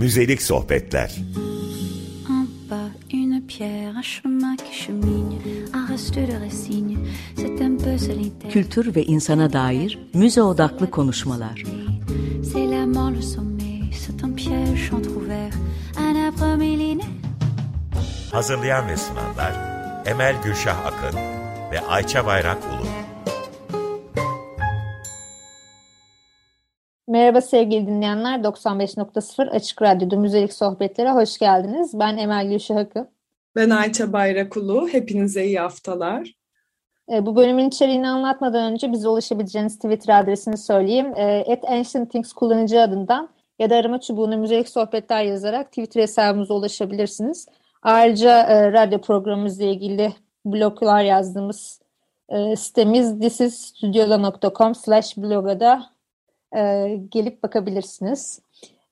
Müzelik sohbetler. Un pas, une pierre, un chemin qui chemine, un reste de racine, c'est un peu solitaire. Kültür ve insana dair müze odaklı konuşmalar. C'est la mort, le sommet, c'est un piège entrouvert, un arbre millénaire. Hazırlayan ve sunanlar Emel Gülşah Akın ve Ayça Bayrak Ulu. Merhaba sevgili dinleyenler, 95.0 Açık Radyo'da Müzelik Sohbetlere hoş geldiniz. Ben Emel Gülşah Akın. Ben Ayça Bayrakulu. Hepinize iyi haftalar. E, bu bölümün içeriğini anlatmadan önce bize ulaşabileceğiniz Twitter adresini söyleyeyim. E, at Ancient Things kullanıcı adından ya da arama çubuğuna Müzelik Sohbetler yazarak Twitter hesabımıza ulaşabilirsiniz. Ayrıca e, radyo programımızla ilgili bloglar yazdığımız e, sitemiz thisisstudiola.com slash bloga da e, gelip bakabilirsiniz.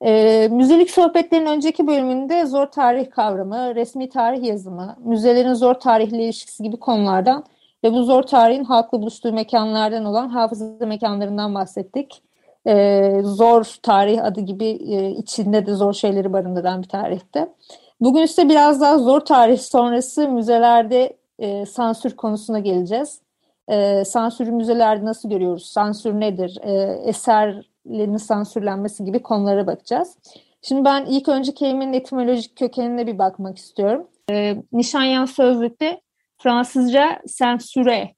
E, müzelik sohbetlerin önceki bölümünde zor tarih kavramı, resmi tarih yazımı, müzelerin zor tarihle ilişkisi gibi konulardan ve bu zor tarihin halkla buluştuğu mekanlardan olan hafıza mekanlarından bahsettik. E, zor tarih adı gibi e, içinde de zor şeyleri barındıran bir tarihte. Bugün ise biraz daha zor tarih sonrası müzelerde e, sansür konusuna geleceğiz. E, sansürü müzelerde nasıl görüyoruz? Sansür nedir? E, eserlerin sansürlenmesi gibi konulara bakacağız. Şimdi ben ilk önce kelimenin etimolojik kökenine bir bakmak istiyorum. E, Nişanyan sözlükte Fransızca sensüre,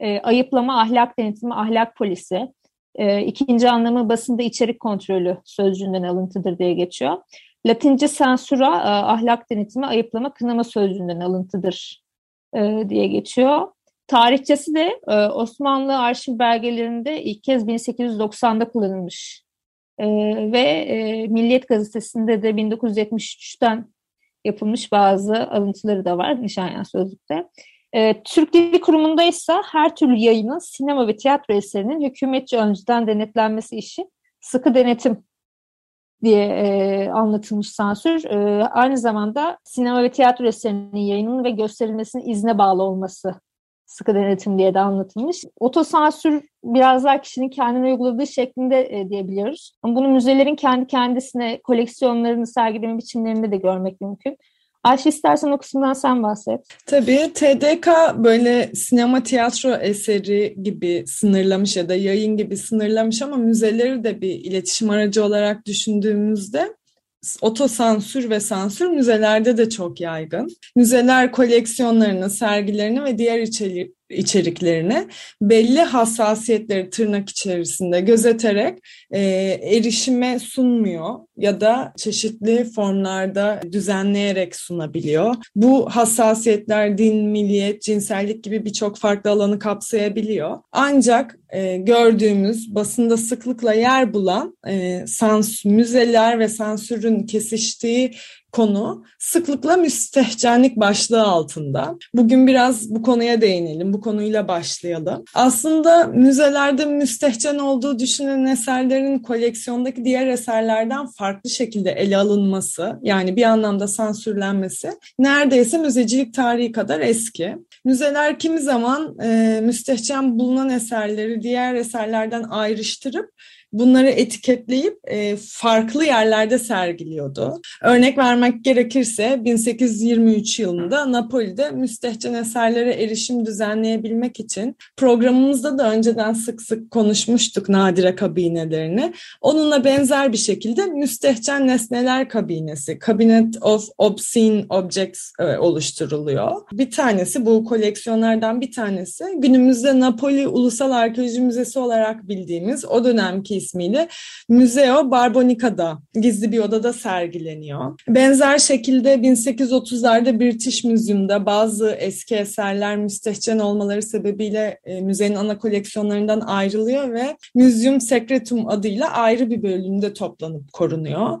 e, ayıplama, ahlak denetimi, ahlak polisi. E, ikinci anlamı basında içerik kontrolü sözcüğünden alıntıdır diye geçiyor. Latince sensura, e, ahlak denetimi, ayıplama, kınama sözcüğünden alıntıdır e, diye geçiyor. Tarihçesi de e, Osmanlı arşiv belgelerinde ilk kez 1890'da kullanılmış. E, ve e, Milliyet Gazetesi'nde de 1973'ten yapılmış bazı alıntıları da var Nişanyan Sözlük'te. E, Türk Dili Kurumu'nda ise her türlü yayının sinema ve tiyatro eserinin hükümetçi önceden denetlenmesi işi sıkı denetim diye e, anlatılmış sansür. E, aynı zamanda sinema ve tiyatro eserinin yayının ve gösterilmesinin izne bağlı olması sıkı denetim diye de anlatılmış. Otosansür biraz daha kişinin kendine uyguladığı şeklinde e, diyebiliyoruz. Ama bunu müzelerin kendi kendisine koleksiyonlarını sergileme biçimlerinde de görmek mümkün. Ayşe istersen o kısımdan sen bahset. Tabii TDK böyle sinema tiyatro eseri gibi sınırlamış ya da yayın gibi sınırlamış ama müzeleri de bir iletişim aracı olarak düşündüğümüzde otosansür ve sansür müzelerde de çok yaygın. Müzeler koleksiyonlarını, sergilerini ve diğer içerik, içeriklerini belli hassasiyetleri tırnak içerisinde gözeterek e, erişime sunmuyor ya da çeşitli formlarda düzenleyerek sunabiliyor. Bu hassasiyetler din, milliyet, cinsellik gibi birçok farklı alanı kapsayabiliyor. Ancak e, gördüğümüz basında sıklıkla yer bulan e, sans müzeler ve sansürün kesiştiği konu sıklıkla müstehcenlik başlığı altında. Bugün biraz bu konuya değinelim, bu konuyla başlayalım. Aslında müzelerde müstehcen olduğu düşünülen eserlerin koleksiyondaki diğer eserlerden farklı şekilde ele alınması, yani bir anlamda sansürlenmesi neredeyse müzecilik tarihi kadar eski. Müzeler kimi zaman e, müstehcen bulunan eserleri diğer eserlerden ayrıştırıp bunları etiketleyip e, farklı yerlerde sergiliyordu. Örnek vermek gerekirse 1823 yılında Napoli'de müstehcen eserlere erişim düzenleyebilmek için programımızda da önceden sık sık konuşmuştuk nadire kabinelerini. Onunla benzer bir şekilde müstehcen nesneler kabinesi, Cabinet of Obscene Objects e, oluşturuluyor. Bir tanesi bu koleksiyonlardan bir tanesi günümüzde Napoli Ulusal Arkeoloji Müzesi olarak bildiğimiz o dönemki ismiyle Museo Barbonica'da gizli bir odada sergileniyor. Benzer şekilde 1830'larda British Museum'da bazı eski eserler müstehcen olmaları sebebiyle e, müzenin ana koleksiyonlarından ayrılıyor ve Museum Secretum adıyla ayrı bir bölümde toplanıp korunuyor.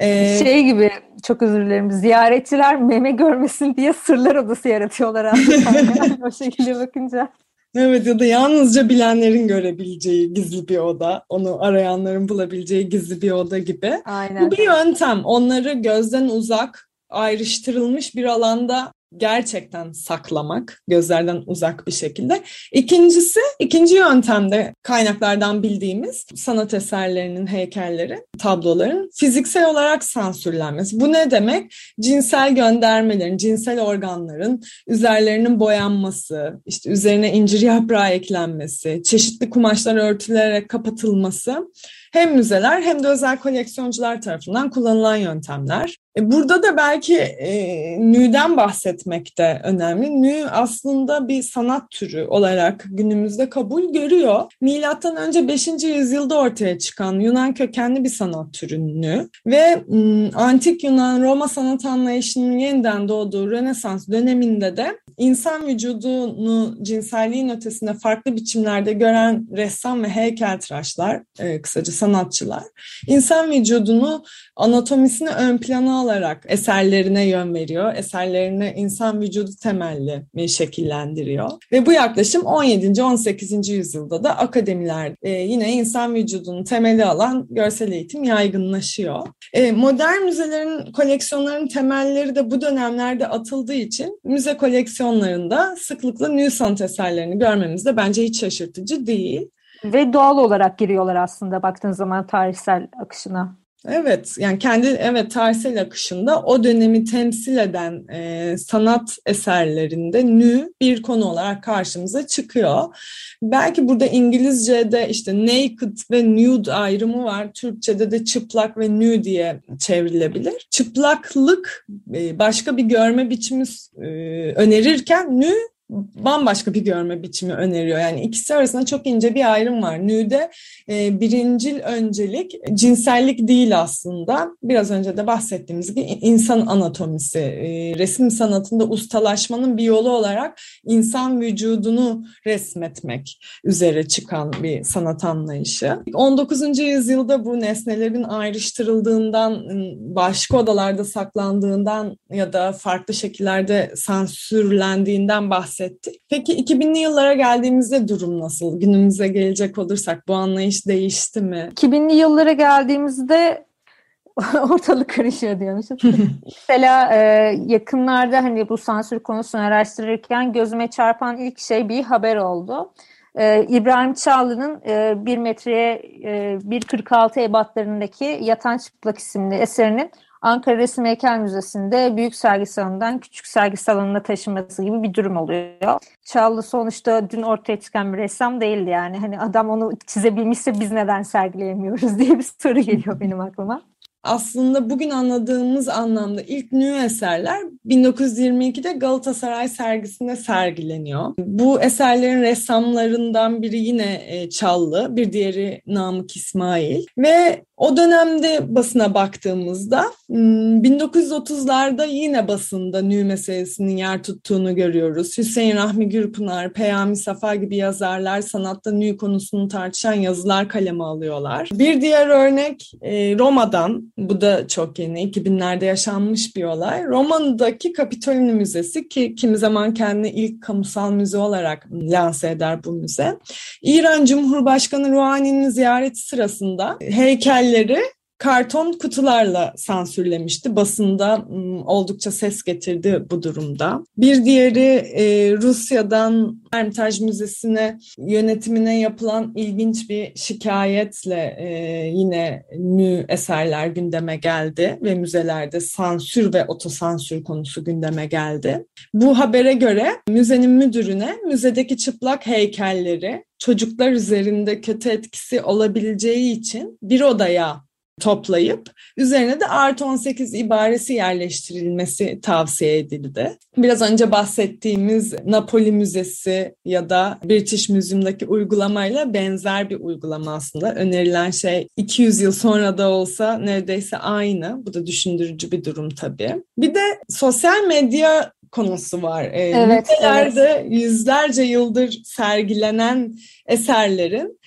Ee, şey gibi çok özür dilerim ziyaretçiler meme görmesin diye sırlar odası yaratıyorlar aslında o şekilde bakınca. Evet ya da yalnızca bilenlerin görebileceği gizli bir oda, onu arayanların bulabileceği gizli bir oda gibi. Aynen. Bu bir yöntem. Onları gözden uzak, ayrıştırılmış bir alanda gerçekten saklamak, gözlerden uzak bir şekilde. İkincisi, ikinci yöntemde kaynaklardan bildiğimiz sanat eserlerinin, heykellerin, tabloların fiziksel olarak sansürlenmesi. Bu ne demek? Cinsel göndermelerin, cinsel organların üzerlerinin boyanması, işte üzerine incir yaprağı eklenmesi, çeşitli kumaşlar örtülerek kapatılması hem müzeler hem de özel koleksiyoncular tarafından kullanılan yöntemler. E, burada da belki e, nüden bahsetmek de önemli. Nü aslında bir sanat türü olarak günümüzde kabul görüyor. Milattan önce 5. yüzyılda ortaya çıkan Yunan kökenli bir sanat türü nü ve m, antik Yunan Roma sanat anlayışının yeniden doğduğu Rönesans döneminde de insan vücudunu cinselliğin ötesinde farklı biçimlerde gören ressam ve heykeltıraşlar, e, kısaca sanatçılar, insan vücudunu anatomisini ön plana alarak eserlerine yön veriyor. Eserlerini insan vücudu temelli şekillendiriyor. Ve bu yaklaşım 17. 18. yüzyılda da akademiler e, yine insan vücudunu temeli alan görsel eğitim yaygınlaşıyor. E, modern müzelerin koleksiyonlarının temelleri de bu dönemlerde atıldığı için müze koleksiyonlarında sıklıkla sanat eserlerini görmemiz de bence hiç şaşırtıcı değil. Ve doğal olarak giriyorlar aslında baktığın zaman tarihsel akışına. Evet, yani kendi evet tarihsel akışında o dönemi temsil eden e, sanat eserlerinde nü bir konu olarak karşımıza çıkıyor. Belki burada İngilizce'de işte naked ve nude ayrımı var. Türkçe'de de çıplak ve nü diye çevrilebilir. Çıplaklık e, başka bir görme biçimi e, önerirken nü bambaşka bir görme biçimi öneriyor. Yani ikisi arasında çok ince bir ayrım var. Nüde e, birincil öncelik cinsellik değil aslında. Biraz önce de bahsettiğimiz gibi insan anatomisi. E, resim sanatında ustalaşmanın bir yolu olarak insan vücudunu resmetmek üzere çıkan bir sanat anlayışı. 19. yüzyılda bu nesnelerin ayrıştırıldığından, başka odalarda saklandığından ya da farklı şekillerde sansürlendiğinden bahsediyor bahsettik. Peki 2000'li yıllara geldiğimizde durum nasıl? Günümüze gelecek olursak bu anlayış değişti mi? 2000'li yıllara geldiğimizde ortalık karışıyor diyormuşum. Mesela e, yakınlarda hani bu sansür konusunu araştırırken gözüme çarpan ilk şey bir haber oldu. E, İbrahim Çağlı'nın e, 1 metreye e, 1.46 ebatlarındaki Yatan Çıplak isimli eserinin Ankara Resim Heykel Müzesi'nde büyük sergi salonundan küçük sergi salonuna taşınması gibi bir durum oluyor. Çağlı sonuçta dün ortaya çıkan bir ressam değildi yani. Hani adam onu çizebilmişse biz neden sergileyemiyoruz diye bir soru geliyor benim aklıma aslında bugün anladığımız anlamda ilk nü eserler 1922'de Galatasaray sergisinde sergileniyor. Bu eserlerin ressamlarından biri yine e, Çallı, bir diğeri Namık İsmail ve o dönemde basına baktığımızda 1930'larda hmm, yine basında nü meselesinin yer tuttuğunu görüyoruz. Hüseyin Rahmi Gürpınar, Peyami Safa gibi yazarlar sanatta nü konusunu tartışan yazılar kaleme alıyorlar. Bir diğer örnek e, Roma'dan, bu da çok yeni, 2000'lerde yaşanmış bir olay. Roma'daki Kapitolini Müzesi ki kimi zaman kendini ilk kamusal müze olarak lanse eder bu müze. İran Cumhurbaşkanı Rouhani'nin ziyareti sırasında heykel heykelleri karton kutularla sansürlemişti. Basında oldukça ses getirdi bu durumda. Bir diğeri e, Rusya'dan Ermitaj Müzesi'ne yönetimine yapılan ilginç bir şikayetle e, yine nü eserler gündeme geldi ve müzelerde sansür ve otosansür konusu gündeme geldi. Bu habere göre müzenin müdürüne müzedeki çıplak heykelleri çocuklar üzerinde kötü etkisi olabileceği için bir odaya toplayıp üzerine de artı 18 ibaresi yerleştirilmesi tavsiye edildi. Biraz önce bahsettiğimiz Napoli Müzesi ya da British Museum'daki uygulamayla benzer bir uygulama aslında. Önerilen şey 200 yıl sonra da olsa neredeyse aynı. Bu da düşündürücü bir durum tabii. Bir de sosyal medya konusu var. Ee, evet, evet. yüzlerce yıldır sergilenen eserlerin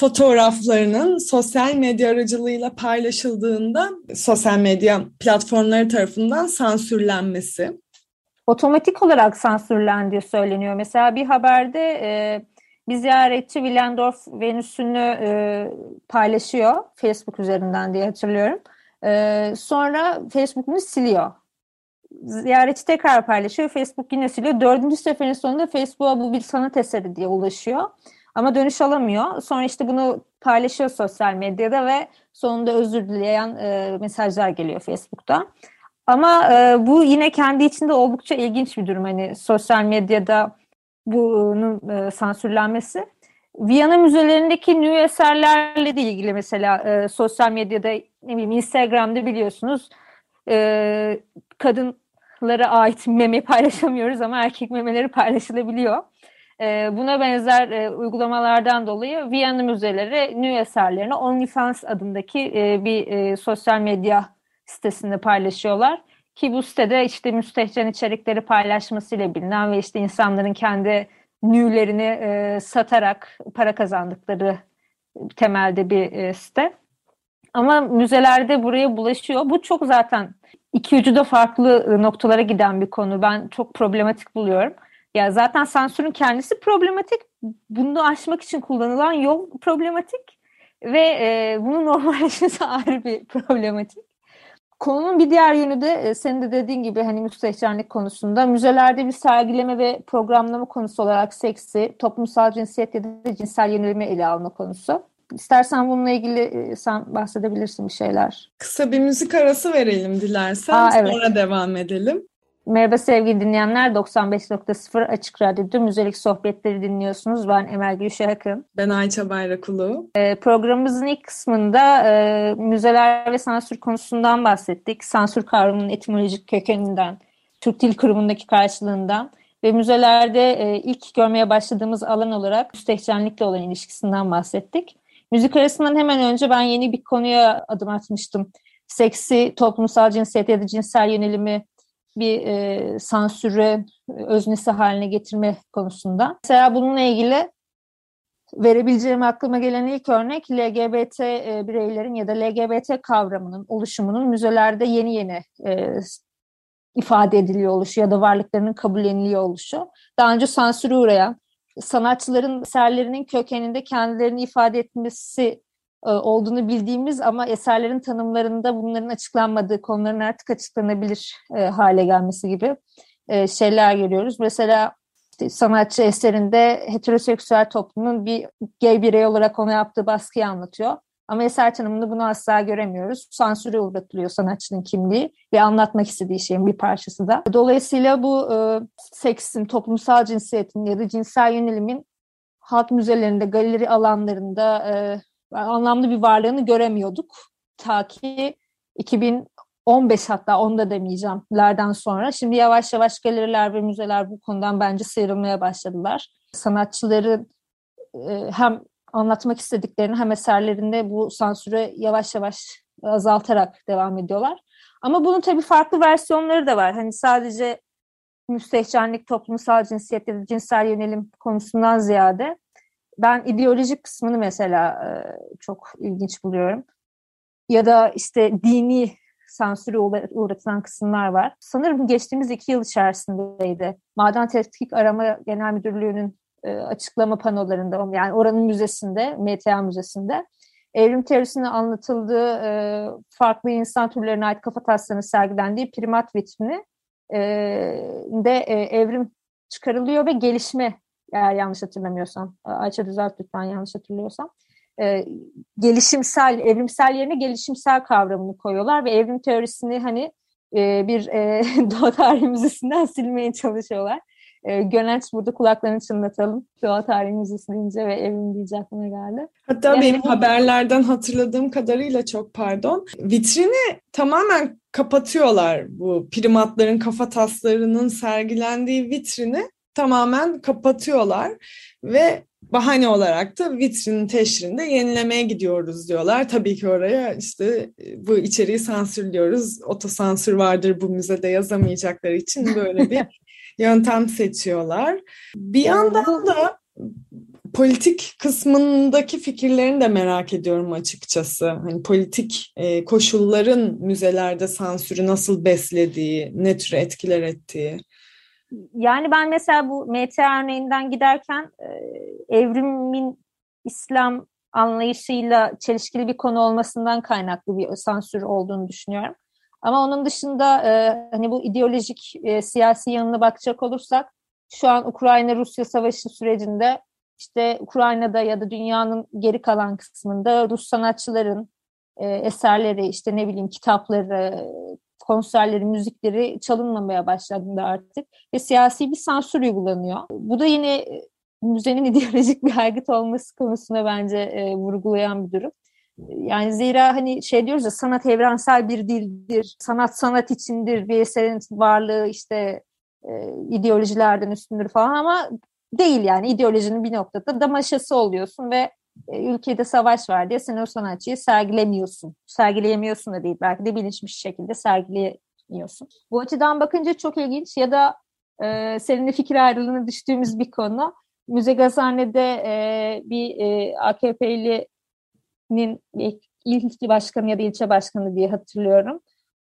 fotoğraflarının sosyal medya aracılığıyla paylaşıldığında sosyal medya platformları tarafından sansürlenmesi. Otomatik olarak sansürlendiği söyleniyor. Mesela bir haberde e, bir ziyaretçi Willendorf Venüs'ünü e, paylaşıyor Facebook üzerinden diye hatırlıyorum. E, sonra Facebook'unu siliyor ziyaretçi tekrar paylaşıyor. Facebook yine siliyor. Dördüncü seferin sonunda Facebook'a bu bir sanat eseri diye ulaşıyor. Ama dönüş alamıyor. Sonra işte bunu paylaşıyor sosyal medyada ve sonunda özür dileyen e, mesajlar geliyor Facebook'ta. Ama e, bu yine kendi içinde oldukça ilginç bir durum. Hani sosyal medyada bunun e, sansürlenmesi. Viyana müzelerindeki nü eserlerle de ilgili mesela e, sosyal medyada ne bileyim Instagram'da biliyorsunuz e, kadınlara ait meme paylaşamıyoruz ama erkek memeleri paylaşılabiliyor. E, buna benzer e, uygulamalardan dolayı Viyana müzeleri nü eserlerini OnlyFans adındaki e, bir e, sosyal medya sitesinde paylaşıyorlar. Ki bu sitede işte müstehcen içerikleri paylaşmasıyla bilinen ve işte insanların kendi nülerini satarak para kazandıkları temelde bir site. Ama müzelerde buraya bulaşıyor. Bu çok zaten iki ucu da farklı noktalara giden bir konu. Ben çok problematik buluyorum. Ya zaten sansürün kendisi problematik. Bunu aşmak için kullanılan yol problematik. Ve e, bunu normalleşmesi ayrı bir problematik. Konunun bir diğer yönü de e, senin de dediğin gibi hani müstehcenlik konusunda müzelerde bir sergileme ve programlama konusu olarak seksi, toplumsal cinsiyet ya da cinsel yönelimi ele alma konusu. İstersen bununla ilgili e, sen bahsedebilirsin bir şeyler. Kısa bir müzik arası verelim dilersen. Aa, evet. Sonra devam edelim. Merhaba sevgili dinleyenler. 95.0 Açık Radyo'da müzelik sohbetleri dinliyorsunuz. Ben Emel Gülşah Akın. Ben Ayça Bayrakulu. Ee, programımızın ilk kısmında e, müzeler ve sansür konusundan bahsettik. Sansür kavramının etimolojik kökeninden, Türk Dil Kurumu'ndaki karşılığından ve müzelerde e, ilk görmeye başladığımız alan olarak müstehcenlikle olan ilişkisinden bahsettik. Müzik arasından hemen önce ben yeni bir konuya adım atmıştım. Seksi, toplumsal cinsiyet ya da cinsel yönelimi bir e, sansüre öznesi haline getirme konusunda. Mesela bununla ilgili verebileceğim aklıma gelen ilk örnek LGBT e, bireylerin ya da LGBT kavramının oluşumunun müzelerde yeni yeni e, ifade ediliyor oluşu ya da varlıklarının kabulleniliyor oluşu. Daha önce sansüre uğrayan sanatçıların eserlerinin kökeninde kendilerini ifade etmesi olduğunu bildiğimiz ama eserlerin tanımlarında bunların açıklanmadığı konuların artık açıklanabilir e, hale gelmesi gibi e, şeyler görüyoruz. Mesela sanatçı eserinde heteroseksüel toplumun bir gay birey olarak ona yaptığı baskıyı anlatıyor. Ama eser tanımında bunu asla göremiyoruz. Sansüre uğratılıyor sanatçının kimliği ve anlatmak istediği şeyin bir parçası da. Dolayısıyla bu e, seksin, toplumsal cinsiyetin ya da cinsel yönelimin halk müzelerinde, galeri alanlarında e, anlamlı bir varlığını göremiyorduk. Ta ki 2015 hatta onu da demeyeceğim lerden sonra. Şimdi yavaş yavaş galeriler ve müzeler bu konudan bence sıyrılmaya başladılar. Sanatçıların e, hem anlatmak istediklerini hem eserlerinde bu sansüre yavaş yavaş azaltarak devam ediyorlar. Ama bunun tabii farklı versiyonları da var. Hani sadece müstehcenlik, toplumsal cinsiyet ya da cinsel yönelim konusundan ziyade ben ideolojik kısmını mesela e, çok ilginç buluyorum. Ya da işte dini sansüre uğratılan kısımlar var. Sanırım geçtiğimiz iki yıl içerisindeydi. Maden Tetkik Arama Genel Müdürlüğü'nün e, açıklama panolarında, yani oranın müzesinde, MTA Müzesi'nde evrim teorisinin anlatıldığı e, farklı insan türlerine ait kafa taslarının sergilendiği primat vitrini de evrim çıkarılıyor ve gelişme eğer yanlış hatırlamıyorsam. Ayça düzelt lütfen yanlış hatırlıyorsam. E, gelişimsel, evrimsel yerine gelişimsel kavramını koyuyorlar ve evrim teorisini hani e, bir e, doğa tarihi müzesinden silmeye çalışıyorlar. E, Gönenç burada kulaklarını çınlatalım. Doğa Tarihi Müzesi deyince ve evim deyince aklıma geldi. Hatta yani, benim haberlerden hatırladığım kadarıyla çok pardon. Vitrini tamamen kapatıyorlar bu primatların kafa taslarının sergilendiği vitrini tamamen kapatıyorlar ve bahane olarak da vitrinin teşrinde yenilemeye gidiyoruz diyorlar. Tabii ki oraya işte e, bu içeriği sansürlüyoruz. Otosansür vardır bu müzede yazamayacakları için böyle bir yöntem seçiyorlar. Bir yandan da politik kısmındaki fikirlerini de merak ediyorum açıkçası. Hani politik e, koşulların müzelerde sansürü nasıl beslediği, ne tür etkiler ettiği yani ben mesela bu MT örneğinden giderken e, evrimin İslam anlayışıyla çelişkili bir konu olmasından kaynaklı bir sansür olduğunu düşünüyorum. Ama onun dışında e, hani bu ideolojik e, siyasi yanına bakacak olursak şu an Ukrayna-Rusya savaşı sürecinde işte Ukrayna'da ya da dünyanın geri kalan kısmında Rus sanatçıların eserleri, işte ne bileyim kitapları, konserleri, müzikleri çalınmamaya başladığında artık ve siyasi bir sansür uygulanıyor. Bu da yine e, müzenin ideolojik bir aygıt olması konusunda bence e, vurgulayan bir durum. Yani zira hani şey diyoruz ya sanat evrensel bir dildir, sanat sanat içindir, bir eserin varlığı işte e, ideolojilerden üstündür falan ama değil yani ideolojinin bir noktada damaşası oluyorsun ve ülkede savaş var diye sen o sanatçıyı sergilemiyorsun. Sergileyemiyorsun da değil belki de bilinçmiş şekilde sergileyemiyorsun. Bu açıdan bakınca çok ilginç ya da e, seninle fikir ayrılığına düştüğümüz bir konu. Müze Gazhane'de e, bir e, AKP'linin ilçe başkanı ya da ilçe başkanı diye hatırlıyorum.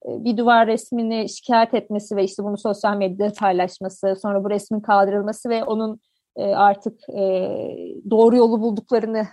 E, bir duvar resmini şikayet etmesi ve işte bunu sosyal medyada paylaşması, sonra bu resmin kaldırılması ve onun e, artık e, doğru yolu bulduklarını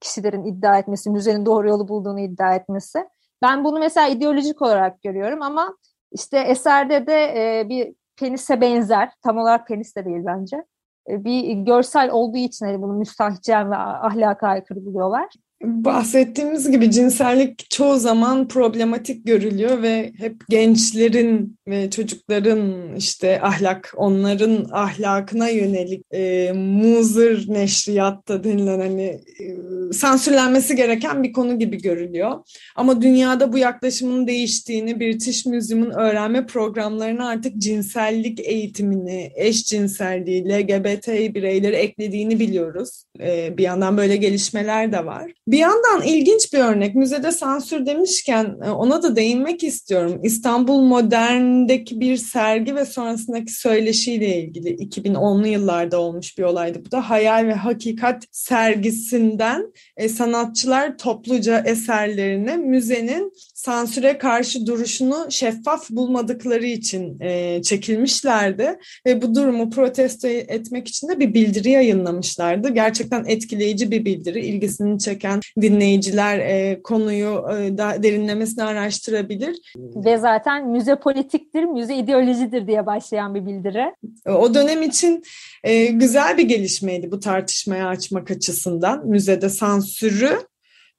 kişilerin iddia etmesi, müzenin doğru yolu bulduğunu iddia etmesi. Ben bunu mesela ideolojik olarak görüyorum ama işte eserde de e, bir penise benzer, tam olarak penis de değil bence. bir görsel olduğu için hani bunu müstahcen ve ahlaka aykırı buluyorlar. Bahsettiğimiz gibi cinsellik çoğu zaman problematik görülüyor ve hep gençlerin ve çocukların işte ahlak, onların ahlakına yönelik e, muzır neşriyatta denilen hani e, sansürlenmesi gereken bir konu gibi görülüyor. Ama dünyada bu yaklaşımın değiştiğini, British Museum'un öğrenme programlarına artık cinsellik eğitimini, eşcinselliği, LGBT bireyleri eklediğini biliyoruz. E, bir yandan böyle gelişmeler de var. Bir yandan ilginç bir örnek. Müzede sansür demişken e, ona da değinmek istiyorum. İstanbul Modern'deki bir sergi ve sonrasındaki söyleşiyle ilgili 2010'lu yıllarda olmuş bir olaydı. Bu da Hayal ve Hakikat sergisinden e, sanatçılar topluca eserlerini müzenin sansüre karşı duruşunu şeffaf bulmadıkları için e, çekilmişlerdi ve bu durumu protesto etmek için de bir bildiri yayınlamışlardı. Gerçekten etkileyici bir bildiri. İlgisini çeken dinleyiciler e, konuyu e, da derinlemesine araştırabilir. Ve zaten müze politiktir, müze ideolojidir diye başlayan bir bildiri. O dönem için e, güzel bir gelişmeydi bu tartışmaya açmak açısından. Müzede sansürü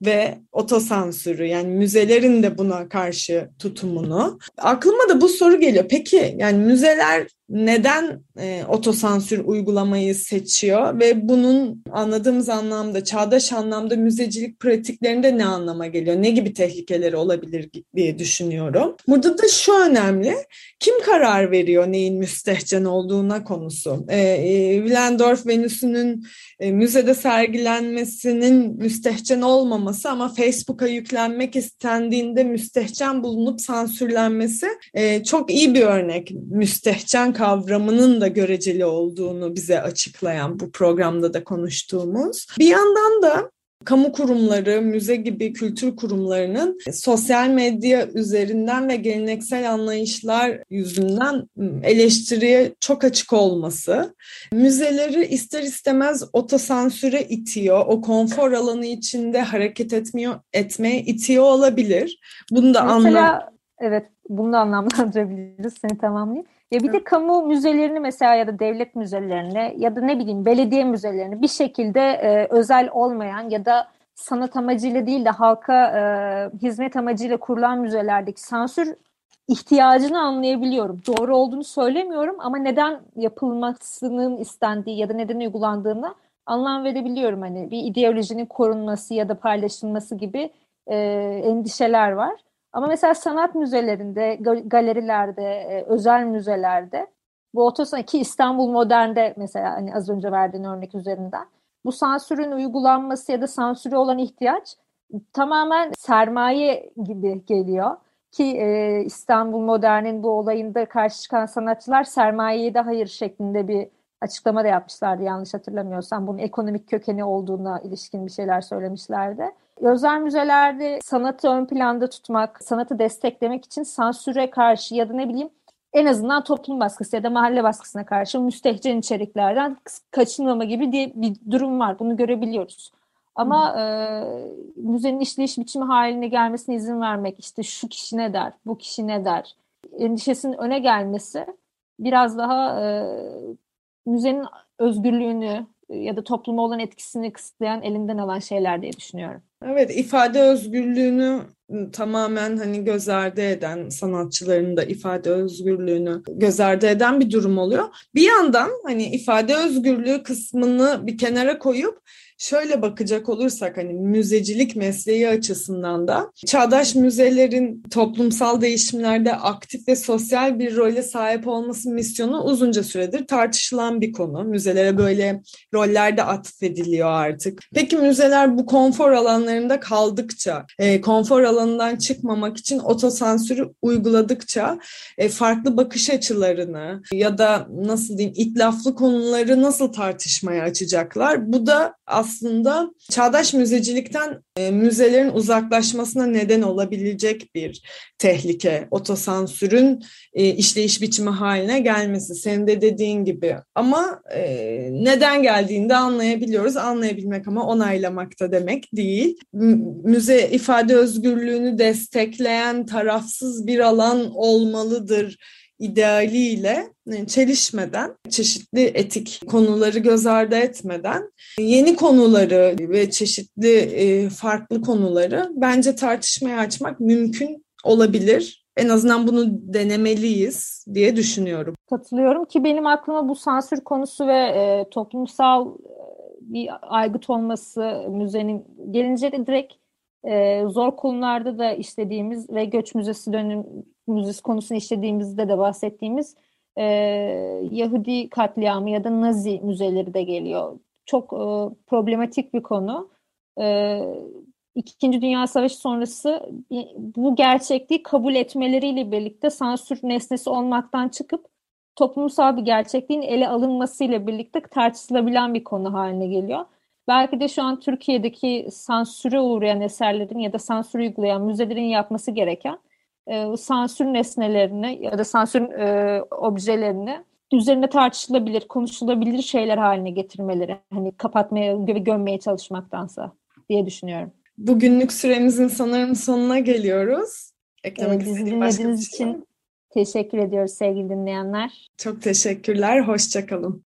ve otosansürü yani müzelerin de buna karşı tutumunu. Aklıma da bu soru geliyor. Peki yani müzeler neden e, otosansür uygulamayı seçiyor ve bunun anladığımız anlamda, çağdaş anlamda müzecilik pratiklerinde ne anlama geliyor? Ne gibi tehlikeleri olabilir diye düşünüyorum. Burada da şu önemli, kim karar veriyor neyin müstehcen olduğuna konusu. E, e, Willendorf Venüs'ünün e, müzede sergilenmesinin müstehcen olmaması ama Facebook'a yüklenmek istendiğinde müstehcen bulunup sansürlenmesi e, çok iyi bir örnek. Müstehcen kavramının da göreceli olduğunu bize açıklayan bu programda da konuştuğumuz. Bir yandan da kamu kurumları, müze gibi kültür kurumlarının sosyal medya üzerinden ve geleneksel anlayışlar yüzünden eleştiriye çok açık olması, müzeleri ister istemez otosansüre itiyor, o konfor alanı içinde hareket etmiyor, etmeye itiyor olabilir. Bunu da Mesela, anlam evet, bunu da anlamlandırabiliriz, seni tamamlayayım. Ya bir de kamu müzelerini mesela ya da devlet müzelerini ya da ne bileyim belediye müzelerini bir şekilde e, özel olmayan ya da sanat amacıyla değil de halka e, hizmet amacıyla kurulan müzelerdeki sansür ihtiyacını anlayabiliyorum. Doğru olduğunu söylemiyorum ama neden yapılmasının istendiği ya da neden uygulandığını anlam verebiliyorum. Hani bir ideolojinin korunması ya da paylaşılması gibi e, endişeler var. Ama mesela sanat müzelerinde, galerilerde, e, özel müzelerde bu otosan ki İstanbul Modern'de mesela hani az önce verdiğin örnek üzerinden bu sansürün uygulanması ya da sansüre olan ihtiyaç tamamen sermaye gibi geliyor. Ki e, İstanbul Modern'in bu olayında karşı çıkan sanatçılar sermayeye de hayır şeklinde bir açıklama da yapmışlardı yanlış hatırlamıyorsam. Bunun ekonomik kökeni olduğuna ilişkin bir şeyler söylemişlerdi. Özel müzelerde sanatı ön planda tutmak, sanatı desteklemek için sansüre karşı ya da ne bileyim en azından toplum baskısı ya da mahalle baskısına karşı müstehcen içeriklerden kaçınmama gibi diye bir durum var. Bunu görebiliyoruz. Ama e, müzenin işleyiş biçimi haline gelmesine izin vermek, işte şu kişi ne der, bu kişi ne der, endişesinin öne gelmesi biraz daha e, müzenin özgürlüğünü ya da topluma olan etkisini kısıtlayan, elinden alan şeyler diye düşünüyorum. Evet, ifade özgürlüğünü tamamen hani göz ardı eden sanatçıların da ifade özgürlüğünü göz ardı eden bir durum oluyor. Bir yandan hani ifade özgürlüğü kısmını bir kenara koyup şöyle bakacak olursak hani müzecilik mesleği açısından da çağdaş müzelerin toplumsal değişimlerde aktif ve sosyal bir role sahip olması misyonu uzunca süredir tartışılan bir konu. Müzelere böyle roller de atfediliyor artık. Peki müzeler bu konfor alanlarında kaldıkça, e, konfor alanından çıkmamak için otosansürü uyguladıkça e, farklı bakış açılarını ya da nasıl diyeyim itlaflı konuları nasıl tartışmaya açacaklar? Bu da aslında çağdaş müzecilikten e, müzelerin uzaklaşmasına neden olabilecek bir tehlike. Otosansürün e, işleyiş biçimi haline gelmesi. Senin de dediğin gibi. Ama e, neden geldiğini de anlayabiliyoruz. Anlayabilmek ama onaylamak da demek değil. Müze ifade özgürlüğünü destekleyen tarafsız bir alan olmalıdır idealiyle e, çelişmeden, çeşitli etik konuları göz ardı etmeden yeni konuları ve çeşitli e, farklı konuları bence tartışmaya açmak mümkün olabilir. En azından bunu denemeliyiz diye düşünüyorum. Katılıyorum ki benim aklıma bu sansür konusu ve e, toplumsal bir aygıt olması müzenin gelince de direkt e, zor konularda da işlediğimiz ve göç müzesi dönüm müzesi konusunu işlediğimizde de bahsettiğimiz e, Yahudi katliamı ya da Nazi müzeleri de geliyor. Çok e, problematik bir konu. E, İkinci Dünya Savaşı sonrası bu gerçekliği kabul etmeleriyle birlikte sansür nesnesi olmaktan çıkıp toplumsal bir gerçekliğin ele alınmasıyla birlikte tartışılabilen bir konu haline geliyor. Belki de şu an Türkiye'deki sansüre uğrayan eserlerin ya da sansür uygulayan müzelerin yapması gereken e, sansür nesnelerini ya da sansür e, objelerini üzerine tartışılabilir, konuşulabilir şeyler haline getirmeleri. Hani kapatmaya ve gömmeye çalışmaktansa diye düşünüyorum. Bugünlük süremizin sanırım sonuna geliyoruz. Eklemek ee, bizi dinlediğiniz şey için teşekkür ediyoruz sevgili dinleyenler. Çok teşekkürler. Hoşçakalın.